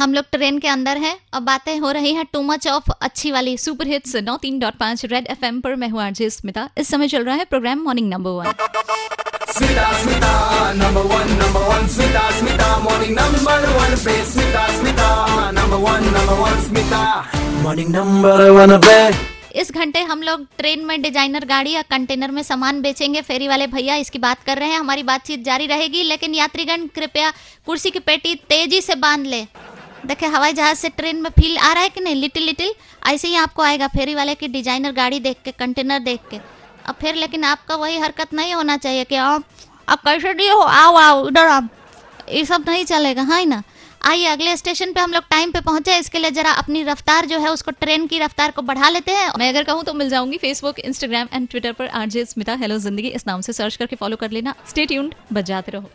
हम लोग ट्रेन के अंदर हैं। अब बातें हो रही हैं टू मच ऑफ़ अच्छी वाली सुपर हिट्स नौ तीन डॉट पाँच रेड एफ़ एम पर मैं हूँ आरजे स्मिता। इस समय चल रहा है प्रोग्राम मॉर्निंग नंबर वन पे number one, पे। इस घंटे हम लोग ट्रेन में डिज़ाइनर गाड़ी या कंटेनर में सामान बेचेंगे फेरी वाले भैया इसकी बात कर रहे हैं हमारी बातचीत जारी रहेगी लेकिन यात्रीगण कृपया कुर्सी की पेटी तेज़ी से बाँध ले। देखे, हवाई जहाज़ से ट्रेन में फील आ रहा है कि नहीं? लिटिल लिटिल ऐसे ही आपको आएगा, फेरी वाले की डिज़ाइनर गाड़ी देख के कंटेनर देख के। अब फिर, लेकिन आपका वही हरकत नहीं होना चाहिए कि आप आप कैसे दिए हो? आओ आओ, इधर आप ये सब नहीं चलेगा हाँ ना? आइए, अगले स्टेशन पे हम लोग टाइम पे पहुँचे। इसके लिए जरा अपनी रफ्तार जो है, उसको ट्रेन की रफ्तार को बढ़ा लेते हैं। मैं अगर कहूँ तो मिल जाऊँगी फेसबुक इंस्टाग्राम एंड ट्विटर पर, आरजे स्मिता। हेलो ज़िंदगी। इस नाम से सर्च करके फॉलो कर लेना। स्टे ट्यून्ड बजाते रहो।